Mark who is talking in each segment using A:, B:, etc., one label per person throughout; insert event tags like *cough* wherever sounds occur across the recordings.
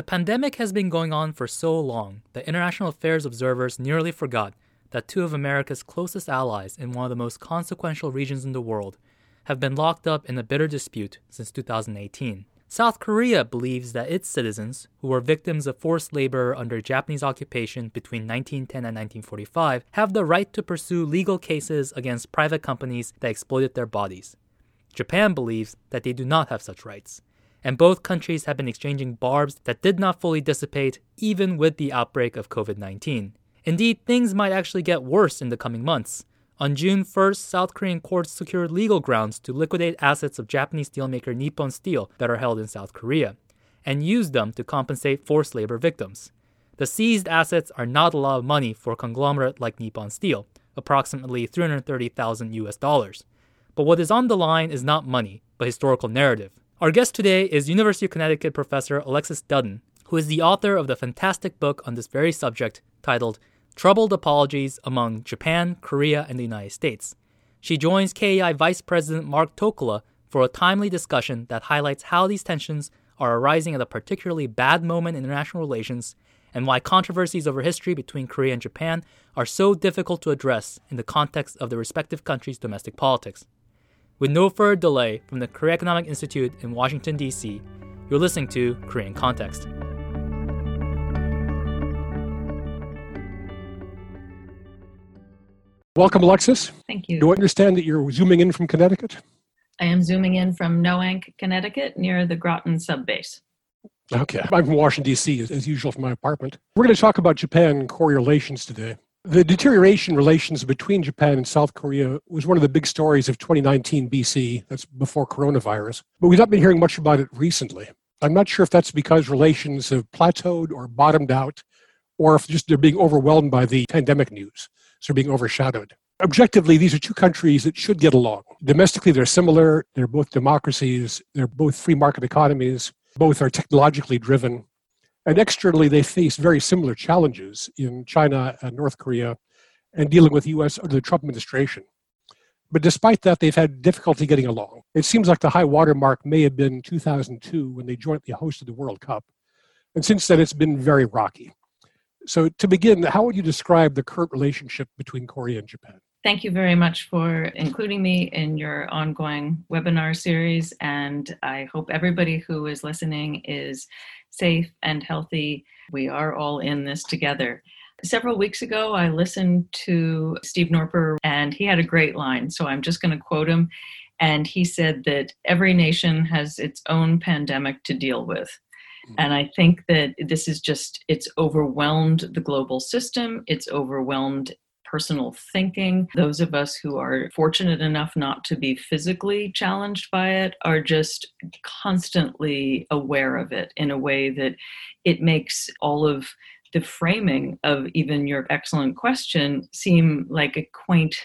A: The pandemic has been going on for so long that international affairs observers nearly forgot that two of America's closest allies in one of the most consequential regions in the world have been locked up in a bitter dispute since 2018. South Korea believes that its citizens, who were victims of forced labor under Japanese occupation between 1910 and 1945, have the right to pursue legal cases against private companies that exploited their bodies. Japan believes that they do not have such rights and both countries have been exchanging barbs that did not fully dissipate even with the outbreak of COVID 19. Indeed, things might actually get worse in the coming months. On June 1st, South Korean courts secured legal grounds to liquidate assets of Japanese steelmaker Nippon Steel that are held in South Korea, and use them to compensate forced labor victims. The seized assets are not a lot of money for a conglomerate like Nippon Steel, approximately 330,000 US dollars. But what is on the line is not money, but historical narrative. Our guest today is University of Connecticut professor Alexis Dudden, who is the author of the fantastic book on this very subject titled Troubled Apologies Among Japan, Korea, and the United States. She joins KEI Vice President Mark Tokola for a timely discussion that highlights how these tensions are arising at a particularly bad moment in international relations and why controversies over history between Korea and Japan are so difficult to address in the context of the respective countries' domestic politics. With no further delay from the Korea Economic Institute in Washington, D.C., you're listening to Korean Kontext.
B: Welcome, Alexis.
C: Thank you.
B: Do I understand that you're zooming in from Connecticut?
C: I am zooming in from Noank, Connecticut, near the Groton subbase.
B: Okay. I'm from Washington, D.C., as usual, from my apartment. We're going to talk about Japan and Korea relations today. The deterioration relations between Japan and South Korea was one of the big stories of 2019 BC. That's before coronavirus. But we've not been hearing much about it recently. I'm not sure if that's because relations have plateaued or bottomed out, or if just they're being overwhelmed by the pandemic news, so they're being overshadowed. Objectively, these are two countries that should get along. Domestically, they're similar. They're both democracies. They're both free market economies. Both are technologically driven. And externally, they face very similar challenges in China and North Korea and dealing with the US under the Trump administration. But despite that, they've had difficulty getting along. It seems like the high water mark may have been 2002 when they jointly hosted the World Cup. And since then, it's been very rocky. So, to begin, how would you describe the current relationship between Korea and Japan?
C: Thank you very much for including me in your ongoing webinar series. And I hope everybody who is listening is safe and healthy. We are all in this together. Several weeks ago, I listened to Steve Noerper, and he had a great line. So I'm just going to quote him. And he said that every nation has its own pandemic to deal with. Hmm. And I think that this is just, it's overwhelmed the global system, it's overwhelmed personal thinking. Those of us who are fortunate enough not to be physically challenged by it are just constantly aware of it in a way that it makes all of the framing of even your excellent question seem like a quaint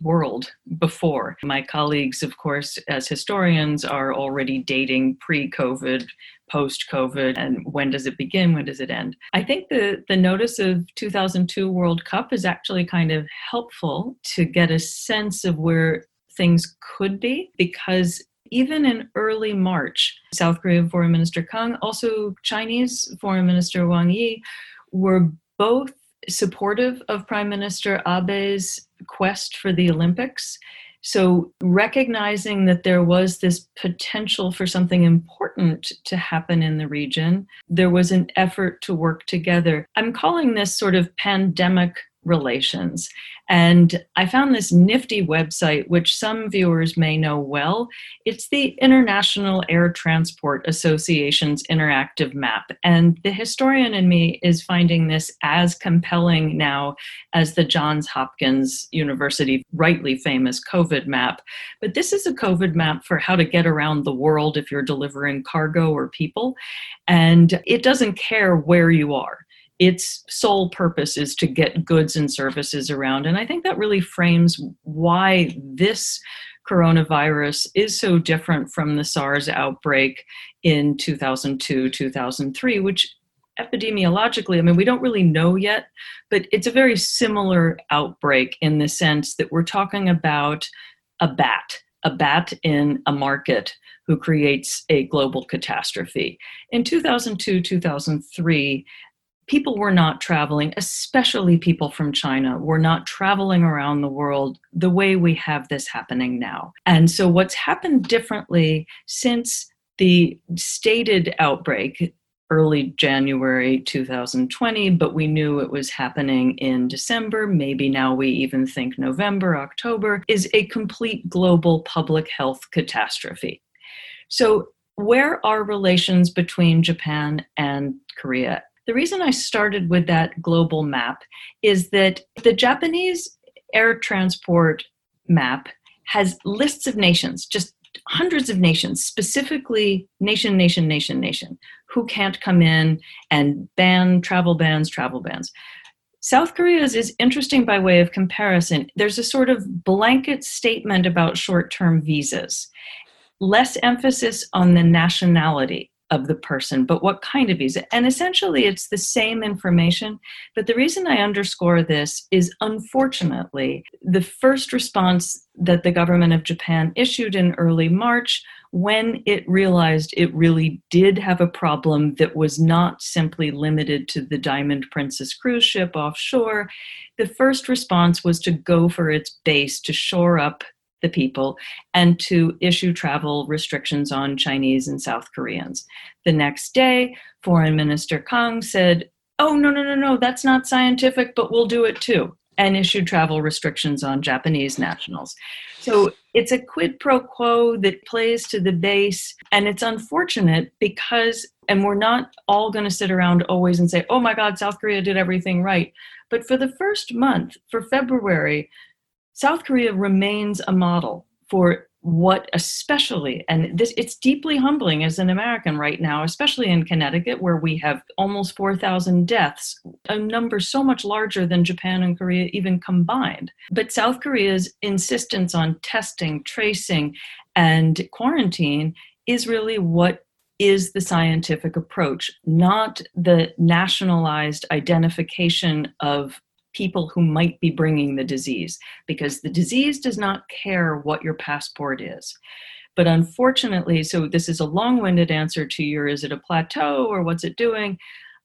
C: world before. My colleagues, of course, as historians, are already dating pre COVID, post COVID, and when does it begin? When does it end? I think the, the notice of 2002 World Cup is actually kind of helpful to get a sense of where things could be because even in early March, South Korean Foreign Minister Kang, also Chinese Foreign Minister Wang Yi, were both supportive of Prime Minister Abe's quest for the Olympics. So, recognizing that there was this potential for something important to happen in the region, there was an effort to work together. I'm calling this sort of pandemic relations. And I found this nifty website, which some viewers may know well. It's the International Air Transport Association's interactive map. And the historian in me is finding this as compelling now as the Johns Hopkins University rightly famous COVID map. But this is a COVID map for how to get around the world if you're delivering cargo or people. And it doesn't care where you are its sole purpose is to get goods and services around. And I think that really frames why this coronavirus is so different from the SARS outbreak in 2002, 2003, which epidemiologically, I mean, we don't really know yet, but it's a very similar outbreak in the sense that we're talking about a bat, a bat in a market who creates a global catastrophe. In 2002, 2003, people were not traveling, especially people from China, were not traveling around the world the way we have this happening now. And so, what's happened differently since the stated outbreak early January 2020, but we knew it was happening in December. Maybe now we even think November, October, is a complete global public health catastrophe. So, where are relations between Japan and Korea? The reason I started with that global map is that the Japanese air transport map has lists of nations, just hundreds of nations, specifically nation, nation, nation, nation, who can't come in and ban travel bans, travel bans. South Korea's is interesting by way of comparison. There's a sort of blanket statement about short term visas, less emphasis on the nationality of the person, but what kind of visa. And essentially, it's the same information. But the reason I underscore this is unfortunately, the first response that the government of Japan issued in early March when it realized it really did have a problem that was not simply limited to the Diamond Princess cruise ship offshore, the first response was to go for its base to shore up the people and to issue travel restrictions on Chinese and South Koreans. The next day, Foreign Minister Kang said, Oh, no, no, no, no, that's not scientific, but we'll do it too, and issued travel restrictions on Japanese nationals. So it's a quid pro quo that plays to the base, and it's unfortunate because, and we're not all going to sit around always and say, oh my God, South Korea did everything right. But for the first month, for February, South Korea remains a model for what especially and this it's deeply humbling as an american right now especially in connecticut where we have almost 4000 deaths a number so much larger than japan and korea even combined. But south korea's insistence on testing tracing and quarantine is really what is the scientific approach not the nationalized identification of people who might be bringing the disease because the disease does not care what your passport is. But unfortunately, so this is a long winded answer to your is it a plateau or what's it doing?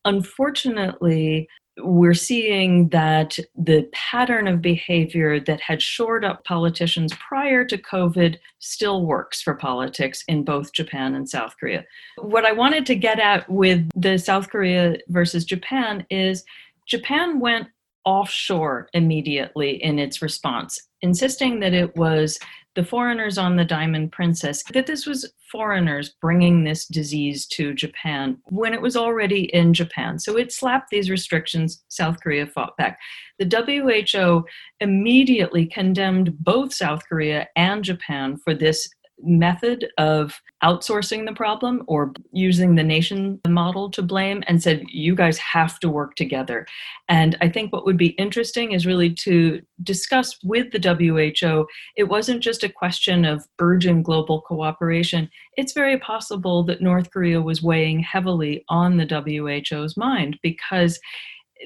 C: Unfortunately, we're seeing that the pattern of behavior that had shored up politicians prior to COVID still works for politics in both Japan and South Korea. What I wanted to get at with the South Korea versus Japan is Japan went offshore immediately in its response, insisting that it was the foreigners on the Diamond Princess, that this was foreigners bringing this disease to Japan when it was already in Japan. So it slapped these restrictions. South Korea fought back. The WHO immediately condemned both South Korea and Japan for this method of outsourcing the problem or using the nation model to blame and said, you guys have to work together. And I think what would be interesting is really to discuss with the WHO, it wasn't just a question of urgent global cooperation. It's very possible that North Korea was weighing heavily on the WHO's mind because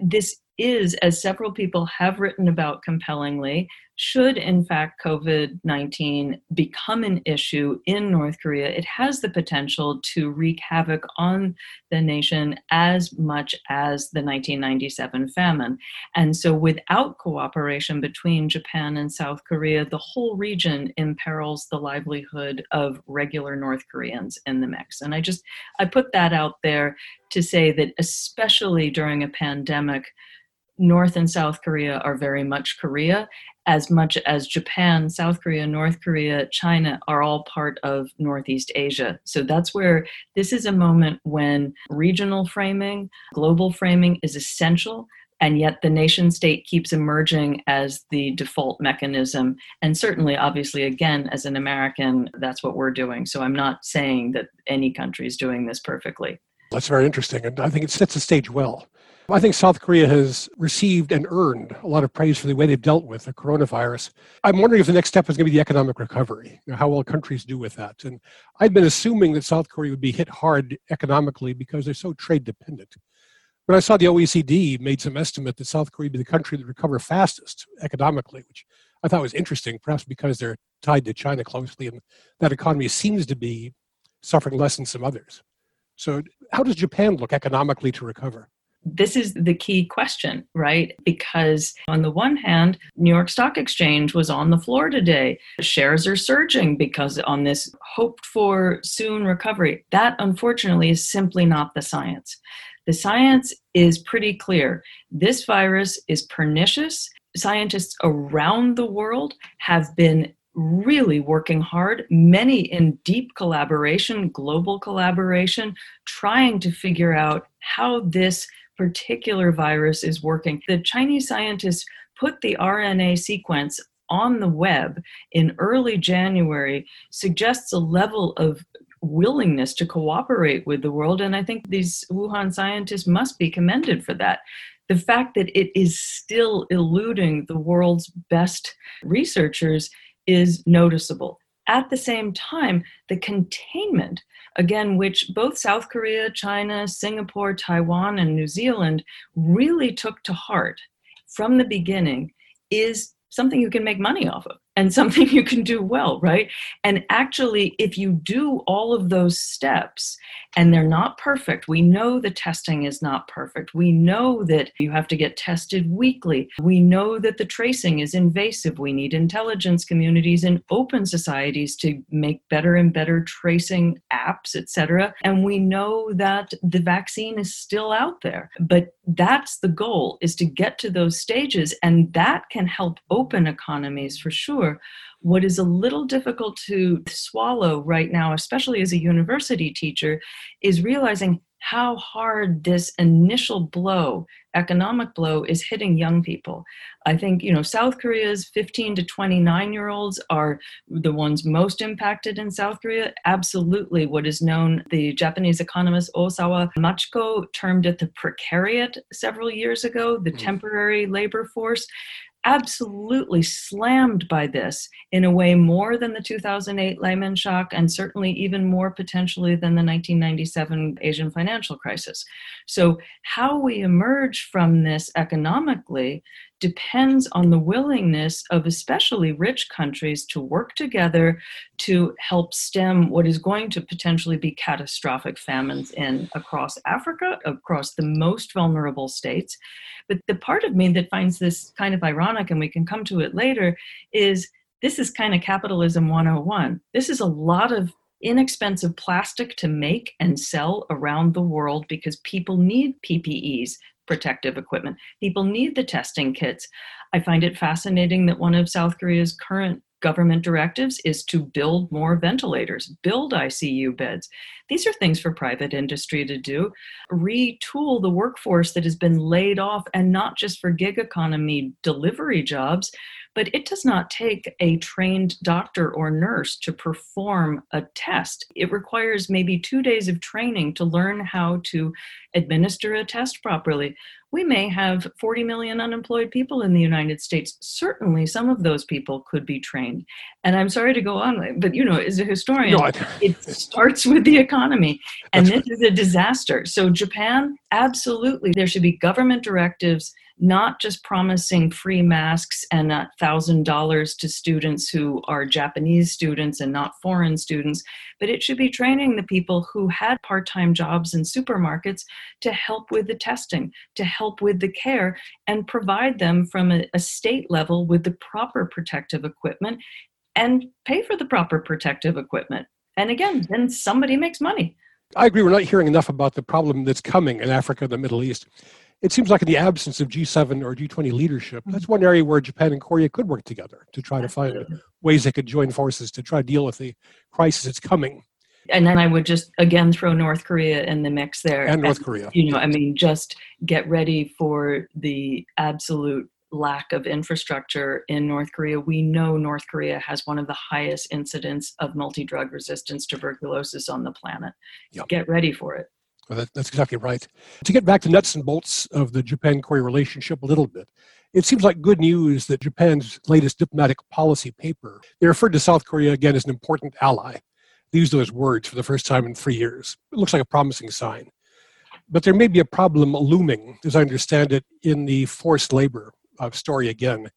C: this is, as several people have written about compellingly, should in fact COVID 19 become an issue in North Korea, it has the potential to wreak havoc on the nation as much as the 1997 famine. And so, without cooperation between Japan and South Korea, the whole region imperils the livelihood of regular North Koreans in the mix. And I just, I put that out there to say that, especially during a pandemic, North and South Korea are very much Korea, as much as Japan, South Korea, North Korea, China are all part of Northeast Asia. So that's where this is a moment when regional framing, global framing is essential. And yet, the nation state keeps emerging as the default mechanism. And certainly, obviously, again, as an American, that's what we're doing. So I'm not saying that any country is doing this perfectly.
B: That's very interesting. And I think it sets the stage well. I think South Korea has received and earned a lot of praise for the way they've dealt with the coronavirus. I'm wondering if the next step is going to be the economic recovery, you know, how well countries do with that. And I've been assuming that South Korea would be hit hard economically because they're so trade dependent. But I saw the OECD made some estimate that South Korea would be the country that recover fastest economically, which I thought was interesting, perhaps because they're tied to China closely, and that economy seems to be suffering less than some others. So, how does Japan look economically to recover?
C: This is the key question, right? Because on the one hand, New York Stock Exchange was on the floor today. Shares are surging because on this hoped for soon recovery. That unfortunately is simply not the science. The science is pretty clear. This virus is pernicious. Scientists around the world have been really working hard, many in deep collaboration, global collaboration, trying to figure out how this particular virus is working. The Chinese scientists put the RNA sequence on the web in early January suggests a level of willingness to cooperate with the world. And I think these Wuhan scientists must be commended for that. The fact that it is still eluding the world's best researchers is noticeable. At the same time, the containment again, which both South Korea, China, Singapore, Taiwan, and New Zealand really took to heart from the beginning, is something you can make money off of and *laughs* something you can do well, right? And actually, if you do all of those steps and they're not perfect, we know the testing is not perfect. We know that you have to get tested weekly. We know that the tracing is invasive. We need intelligence communities and open societies to make better and better tracing apps, etc. And we know that the vaccine is still out there. But that's the goal is to get to those stages and that can help open economies for sure sure. What is a little difficult to swallow right now, especially as a university teacher, is realizing how hard this initial blow, economic blow, is hitting young people. I think, you know, South Korea's 15 to 29 year olds are the ones most impacted in South Korea. Absolutely, what is known, the Japanese economist Osawa Machiko termed it the precariat several years ago, the mm. temporary labor force absolutely slammed by this in a way more than the 2008 Lehman shock and certainly even more potentially than the 1997 Asian financial crisis. So, how we emerge from this economically depends on the willingness of especially rich countries to work together to help stem what is going to potentially be catastrophic famines in across Africa, across the most vulnerable states. But the part of me that finds this kind of ironic, and we can come to it later, is this is kind of capitalism 101. This is a lot of inexpensive plastic to make and sell around the world because people need PPEs protective equipment. People need the testing kits. I find it fascinating that one of South Korea's current government directives is to build more ventilators, build ICU beds. These are things for private industry to do. Retool the workforce that has been laid off, and not just for gig economy delivery jobs, but it does not take a trained doctor or nurse to perform a test. It requires maybe two days of training to learn how to administer a test properly we may have 40 million unemployed people in the United States. Certainly, some of those people could be trained. And I'm sorry to go on, but you know, as a historian, no, it starts with the economy, and this right. is a disaster. So, Japan, absolutely, there should be government directives not just promising free masks and a thousand dollars to students who are Japanese students and not foreign students, but it should be training the people who had part-time jobs in supermarkets to help with the testing, to help with the care, and provide them from a, a state level with the proper protective equipment and pay for the proper protective equipment. And again, then somebody makes money.
B: I agree. We're not hearing enough about the problem that's coming in Africa the Middle East it seems like in the absence of G7 or G20 leadership, that's mm-hmm. one area where Japan and Korea could work together to try to find ways they could join forces to try to deal with the crisis that's coming.
C: And then I would just again throw North Korea in the mix there.
B: And North Korea.
C: You know, I mean, just get ready for the absolute lack of infrastructure in North Korea. We know North Korea has one of the highest incidents of multi drug resistance tuberculosis on the planet. Yep. Get ready for it.
B: Well, that, that's exactly right. To get back to nuts and bolts of the Japan Korea relationship a little bit, it seems like good news that Japan's latest diplomatic policy paper, they referred to South Korea again as an important ally. They used those words for the first time in three years. It looks like a promising sign. But there may be a problem looming, as I understand it, in the forced labor uh, story again.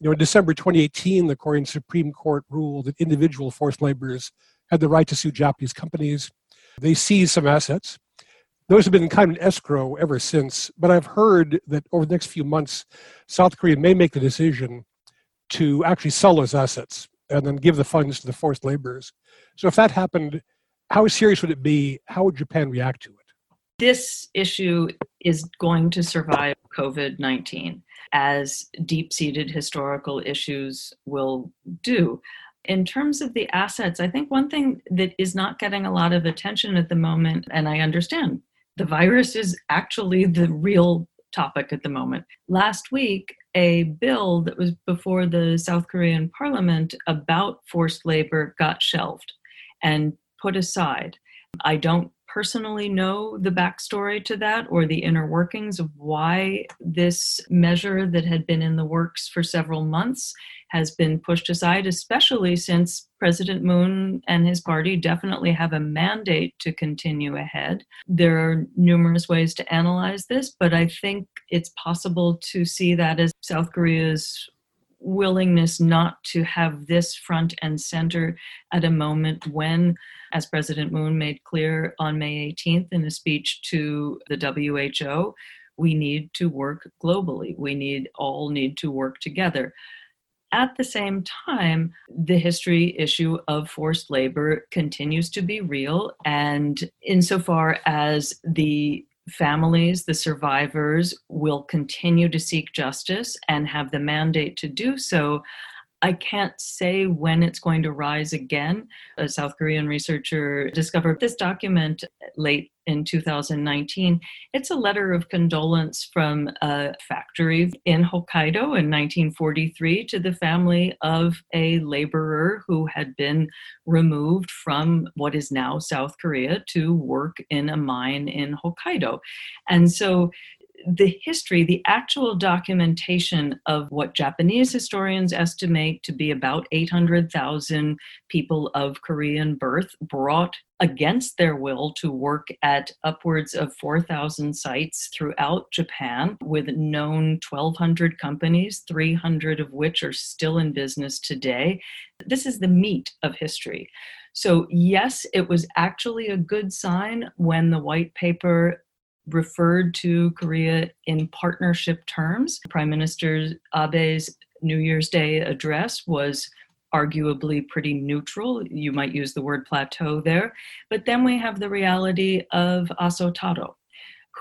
B: You know, in December 2018, the Korean Supreme Court ruled that individual forced laborers had the right to sue Japanese companies. They seized some assets. Those have been kind of escrow ever since, but I've heard that over the next few months, South Korea may make the decision to actually sell those assets and then give the funds to the forced laborers. So if that happened, how serious would it be? How would Japan react to it?
C: This issue is going to survive COVID 19 as deep seated historical issues will do. In terms of the assets, I think one thing that is not getting a lot of attention at the moment, and I understand the virus is actually the real topic at the moment. Last week, a bill that was before the South Korean parliament about forced labor got shelved and put aside. I don't personally know the backstory to that or the inner workings of why this measure that had been in the works for several months has been pushed aside, especially since President Moon and his party definitely have a mandate to continue ahead. There are numerous ways to analyze this, but I think it's possible to see that as South Korea's willingness not to have this front and center at a moment when, as President Moon made clear on May 18th in a speech to the WHO, we need to work globally. We need all need to work together. At the same time, the history issue of forced labor continues to be real. And insofar as the families, the survivors, will continue to seek justice and have the mandate to do so. I can't say when it's going to rise again. A South Korean researcher discovered this document late in 2019. It's a letter of condolence from a factory in Hokkaido in 1943 to the family of a laborer who had been removed from what is now South Korea to work in a mine in Hokkaido. And so the history, the actual documentation of what Japanese historians estimate to be about 800,000 people of Korean birth brought against their will to work at upwards of 4,000 sites throughout Japan with known 1,200 companies, 300 of which are still in business today. This is the meat of history. So, yes, it was actually a good sign when the white paper referred to Korea in partnership terms. Prime Minister Abe's New Year's Day address was arguably pretty neutral. You might use the word plateau there. But then we have the reality of Aso Taro,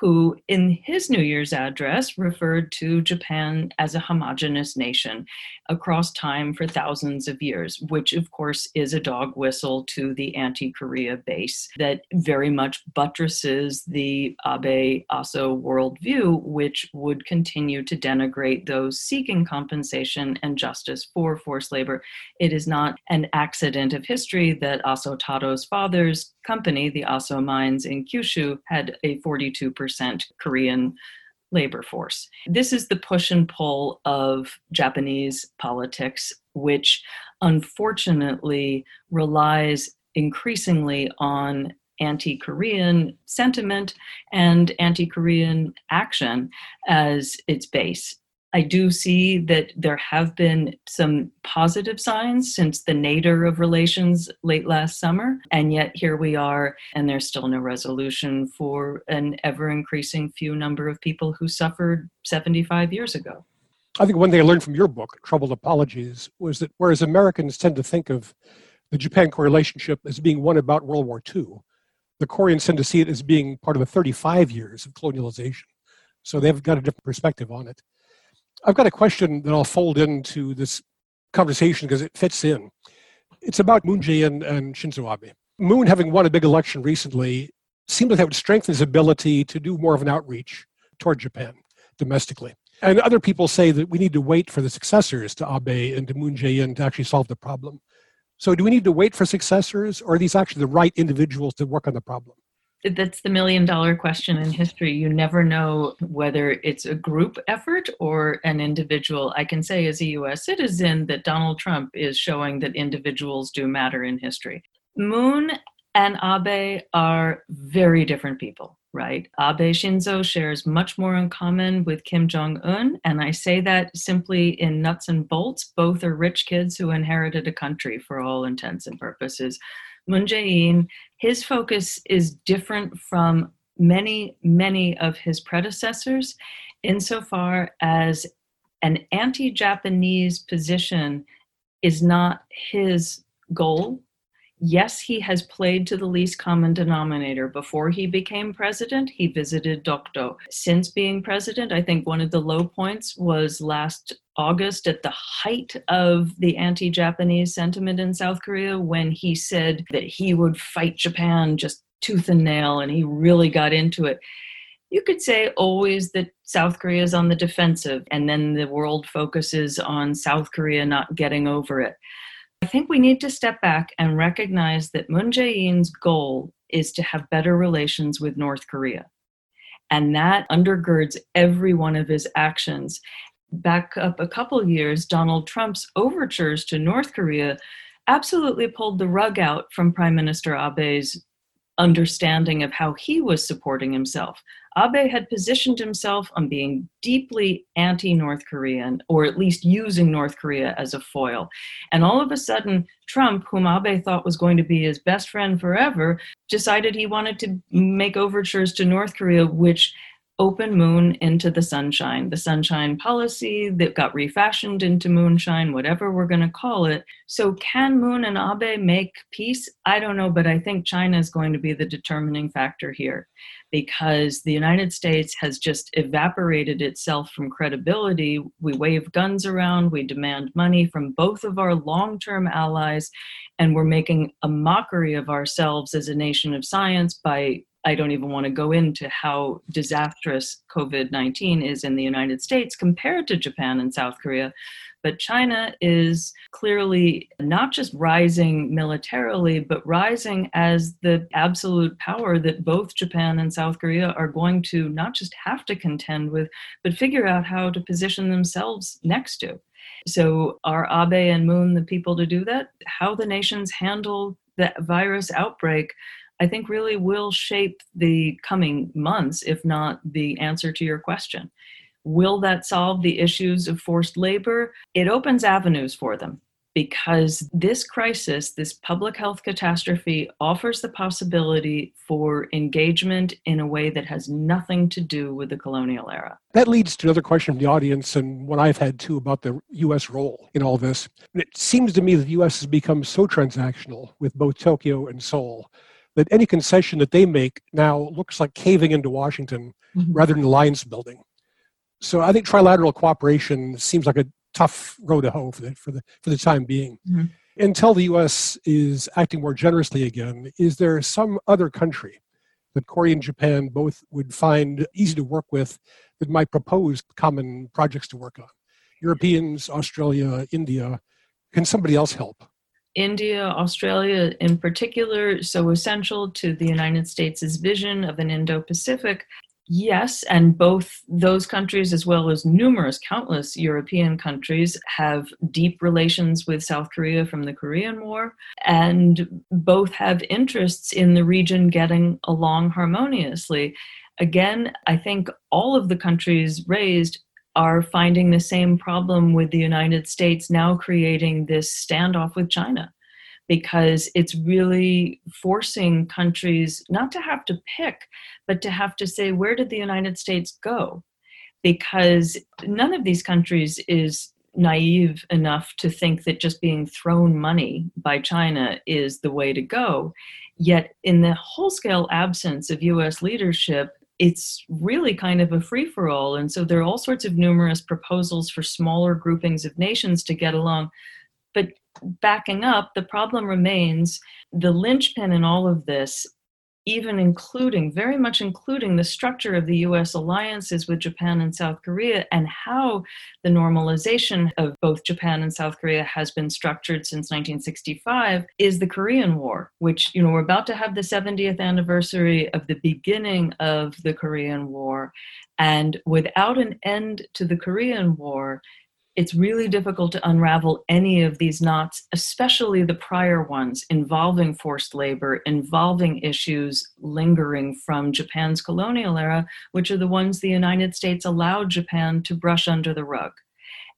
C: who, in his New Year's address, referred to Japan as a homogenous nation across time for thousands of years, which, of course, is a dog whistle to the anti Korea base that very much buttresses the Abe Aso worldview, which would continue to denigrate those seeking compensation and justice for forced labor. It is not an accident of history that Aso Taro's father's company, the Aso Mines in Kyushu, had a 42% Korean labor force. This is the push and pull of Japanese politics, which unfortunately relies increasingly on anti Korean sentiment and anti Korean action as its base. I do see that there have been some positive signs since the nadir of relations late last summer, and yet here we are, and there's still no resolution for an ever increasing few number of people who suffered 75 years ago.
B: I think one thing I learned from your book, Troubled Apologies, was that whereas Americans tend to think of the Japan Korea relationship as being one about World War II, the Koreans tend to see it as being part of the 35 years of colonialization. So they've got a different perspective on it. I've got a question that I'll fold into this conversation because it fits in. It's about Moon Jae-in and Shinzo Abe. Moon, having won a big election recently, seemed like that would strengthen his ability to do more of an outreach toward Japan domestically. And other people say that we need to wait for the successors to Abe and to Moon Jae-in to actually solve the problem. So do we need to wait for successors, or are these actually the right individuals to work on the problem?
C: That's the million dollar question in history. You never know whether it's a group effort or an individual. I can say, as a US citizen, that Donald Trump is showing that individuals do matter in history. Moon and Abe are very different people. right? Abe Shinzo shares much more in common with Kim Jong un. And I say that simply in nuts and bolts. Both are rich kids who inherited a country for all intents and purposes. Moon Jae in, his focus is different from many, many of his predecessors insofar as an anti Japanese position is not his goal yes, he has played to the least common denominator. Before he became president, he visited Dokdo. Since being president, I think one of the low points was last August at the height of the anti Japanese sentiment in South Korea when he said that he would fight Japan just tooth and nail, and he really got into it. You could say always that South Korea is on the defensive, and then the world focuses on South Korea not getting over it. I think we need to step back and recognize that Moon Jae-in's goal is to have better relations with North Korea. And that undergirds every one of his actions. Back up a couple years, Donald Trump's overtures to North Korea absolutely pulled the rug out from Prime Minister Abe's understanding of how he was supporting himself. Abe had positioned himself on being deeply anti North Korean, or at least using North Korea as a foil. And all of a sudden, Trump, whom Abe thought was going to be his best friend forever, decided he wanted to make overtures to North Korea, which open moon into the sunshine, the sunshine policy that got refashioned into moonshine, whatever we're going to call it. So, can Moon and Abe make peace? I don't know, but I think China is going to be the determining factor here because the United States has just evaporated itself from credibility. We wave guns around, we demand money from both of our long term allies, and we're making a mockery of ourselves as a nation of science by I don't even want to go into how disastrous COVID 19 is in the United States compared to Japan and South Korea. But China is clearly not just rising militarily, but rising as the absolute power that both Japan and South Korea are going to not just have to contend with, but figure out how to position themselves next to. So, are Abe and Moon the people to do that? How the nations handle the virus outbreak I think really will shape the coming months, if not the answer to your question. Will that solve the issues of forced labor? It opens avenues for them because this crisis, this public health catastrophe, offers the possibility for engagement in a way that has nothing to do with the colonial era.
B: That leads to another question from the audience, and what I've had too about the U.S. role in all this. It seems to me that the U.S. has become so transactional with both Tokyo and Seoul that any concession that they make now looks like caving into Washington mm-hmm. rather than alliance building. So I think trilateral cooperation seems like a tough road to hoe for the, for the, for the time being. Mm-hmm. Until the U.S. is acting more generously again, is there some other country that Korea and Japan both would find easy to work with that might propose common projects to work on? Europeans, Australia, India. Can somebody else help?
C: India, Australia in particular, so essential to the United States' vision of an Indo Pacific. Yes, and both those countries, as well as numerous, countless European countries, have deep relations with South Korea from the Korean War, and both have interests in the region getting along harmoniously. Again, I think all of the countries raised are finding the same problem with the United States now creating this standoff with China because it's really forcing countries not to have to pick, but to have to say, where did the United States go? Because none of these countries is naive enough to think that just being thrown money by China is the way to go. Yet, in the whole scale absence of US leadership, it's really kind of a free for all. And so there are all sorts of numerous proposals for smaller groupings of nations to get along. But backing up, the problem remains the linchpin in all of this even including, very much including the structure of the US alliances with Japan and South Korea and how the normalization of both Japan and South Korea has been structured since 1965 is the Korean War, which, you know, we're about to have the 70th anniversary of the beginning of the Korean War. And without an end to the Korean War, it's really difficult to unravel any of these knots, especially the prior ones involving forced labor, involving issues lingering from Japan's colonial era, which are the ones the United States allowed Japan to brush under the rug.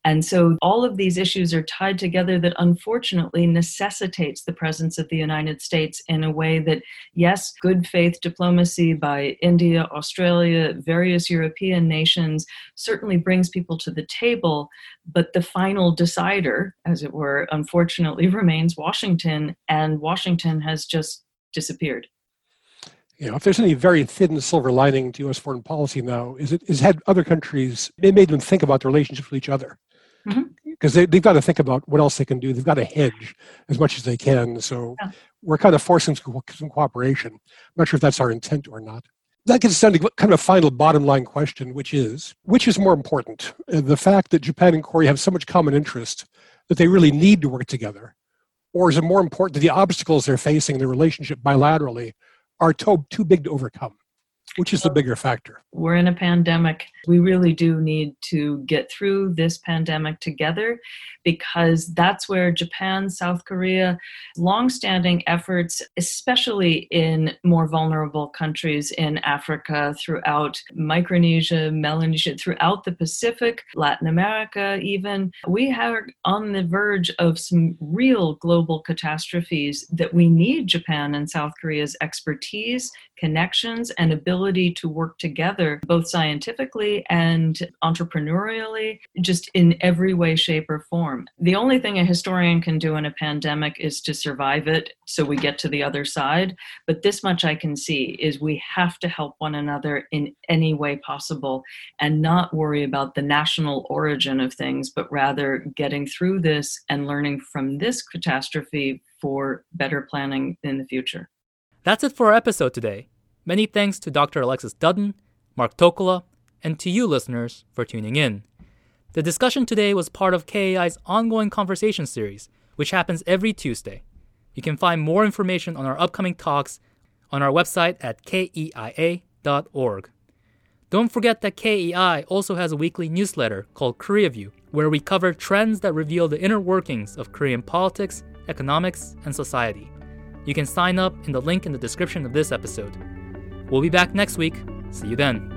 C: And so all of these issues are tied together that unfortunately necessitates the presence of the United States in a way that, yes, good faith diplomacy by India, Australia, various European nations certainly brings people to the table, but the final decider, as it were, unfortunately *laughs* remains Washington, and Washington has just disappeared.
B: You know, if there's any very thin silver lining to U.S. foreign policy now, is it has had other countries, it made them think about their relationships with each other because mm-hmm. they, they've got to think about what else they can do. They've got to hedge as much as they can. So yeah. we're kind of forcing some, some cooperation. I'm not sure if that's our intent or not. That gets down to kind of a final bottom line question, which is which is more important? Uh, the fact that Japan and Korea have so much common interest that they really need to work together? Or is it more important that the obstacles they're facing in the relationship bilaterally are too, too big to overcome? Which is the bigger factor?
C: We're in a pandemic. We really do need to get through this pandemic together because that's where Japan, South Korea, longstanding efforts, especially in more vulnerable countries in Africa, throughout Micronesia, Melanesia, throughout the Pacific, Latin America, even, we are on the verge of some real global catastrophes that we need Japan and South Korea's expertise, connections, and ability ability to work together, both scientifically and entrepreneurially, just in every way, shape, or form. The only thing a historian can do in a pandemic is to survive it so we get to the other side. But this much I can see is we have to help one another in any way possible and not worry about the national origin of things, but rather getting through this and learning from this catastrophe for better planning in the future.
A: That's it for our episode today. Many thanks to Dr. Alexis Dudden, Mark Tokola, and to you listeners for tuning in. The discussion today was part of KEI's ongoing conversation series, which happens every Tuesday. You can find more information on our upcoming talks on our website at keia.org. Don't forget that KEI also has a weekly newsletter called Korea View, where we cover trends that reveal the inner workings of Korean politics, economics, and society. You can sign up in the link in the description of this episode. We'll be back next week. See you then.